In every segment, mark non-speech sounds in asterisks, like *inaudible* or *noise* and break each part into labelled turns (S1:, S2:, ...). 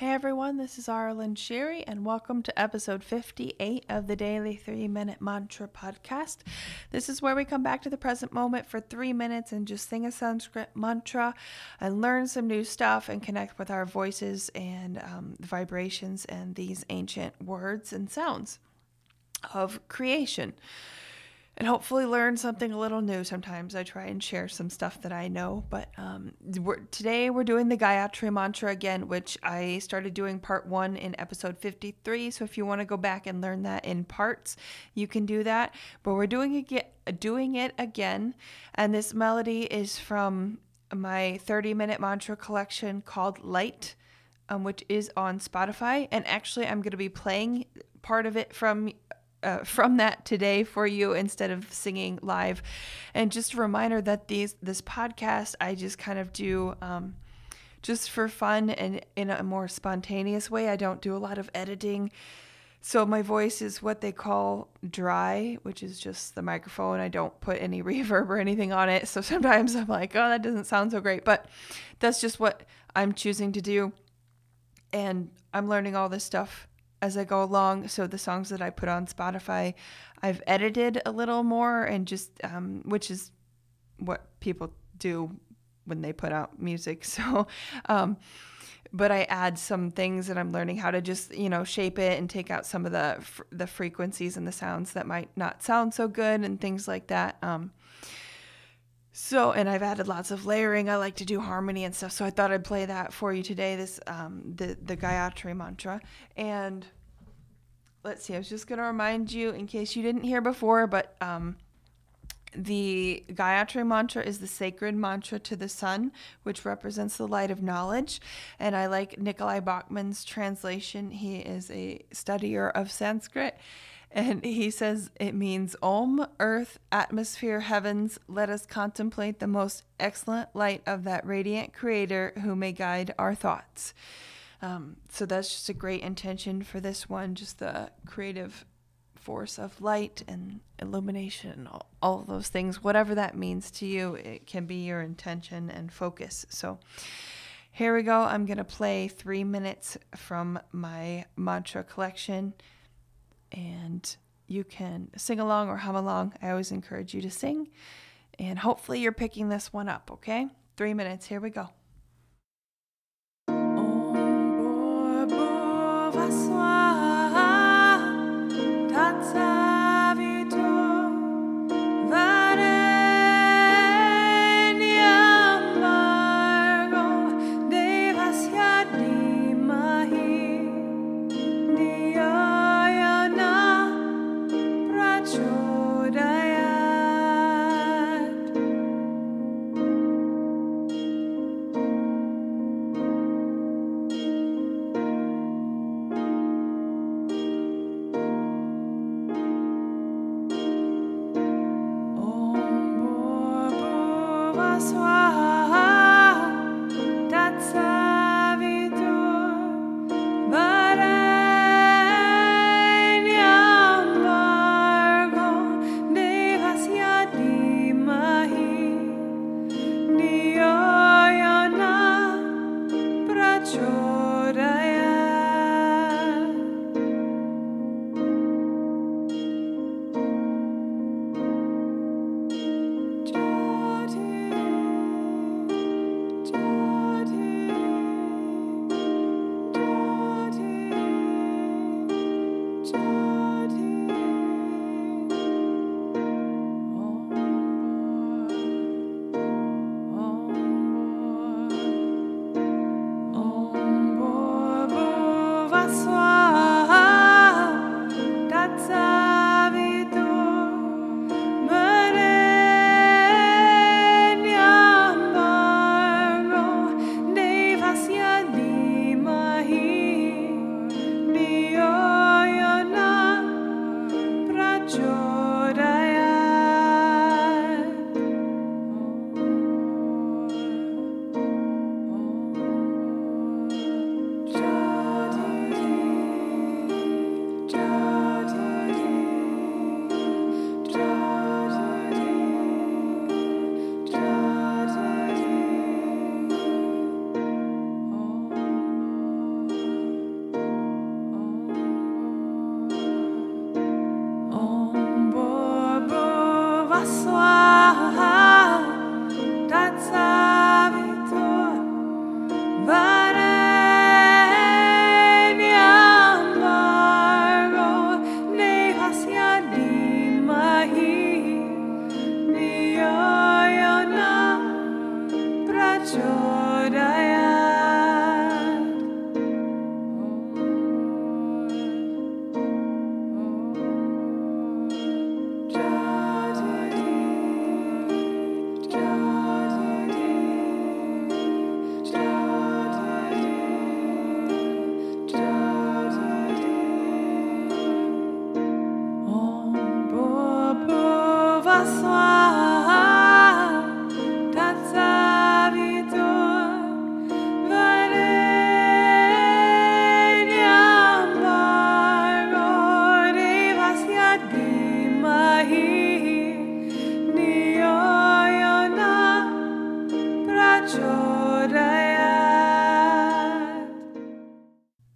S1: Hey everyone, this is Aaralyn Shiri, and welcome to episode 58 of the Daily 3 Minute Mantra Podcast. This is where we come back to the present moment for three minutes and just sing a Sanskrit mantra and learn some new stuff and connect with our voices and um, vibrations and these ancient words and sounds of creation and hopefully learn something a little new. Sometimes I try and share some stuff that I know, but um, we're, today we're doing the Gayatri Mantra again, which I started doing part one in episode 53. So if you want to go back and learn that in parts, you can do that. But we're doing it, doing it again, and this melody is from my 30 minute mantra collection called Light. Um, which is on Spotify. And actually, I'm going to be playing part of it from uh, from that today for you instead of singing live. And just a reminder that these this podcast I just kind of do um, just for fun and in a more spontaneous way. I don't do a lot of editing. So my voice is what they call dry, which is just the microphone. I don't put any *laughs* reverb or anything on it. So sometimes I'm like, oh, that doesn't sound so great. But that's just what I'm choosing to do. And I'm learning all this stuff as I go along. So the songs that I put on Spotify, I've edited a little more and just, um, which is what people do when they put out music. *laughs* So, um, but I add some things that I'm learning how to just, you know, shape it and take out some of the the frequencies and the sounds that might not sound so good and things like that. Um, so, and I've added lots of layering. I like to do harmony and stuff. So I thought I'd play that for you today. This, um, the the Gayatri mantra, and let's see. I was just gonna remind you in case you didn't hear before, but um, the Gayatri mantra is the sacred mantra to the sun, which represents the light of knowledge. And I like Nikolai Bachman's translation. He is a studier of Sanskrit and he says it means Om, earth, atmosphere, heavens, let us contemplate the most excellent light of that radiant creator who may guide our thoughts. Um, so that's just a great intention for this one, just the creative force of light and illumination, all, all those things, whatever that means to you, it can be your intention and focus. So here we go. I'm going to play three minutes from my mantra collection and you can sing along or hum along. I always encourage you to sing, and hopefully, you're picking this one up, okay? Three minutes, here we go. soir.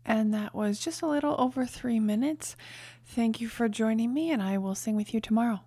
S1: And that was just a little over three minutes. Thank you for joining me, and I will sing with you tomorrow.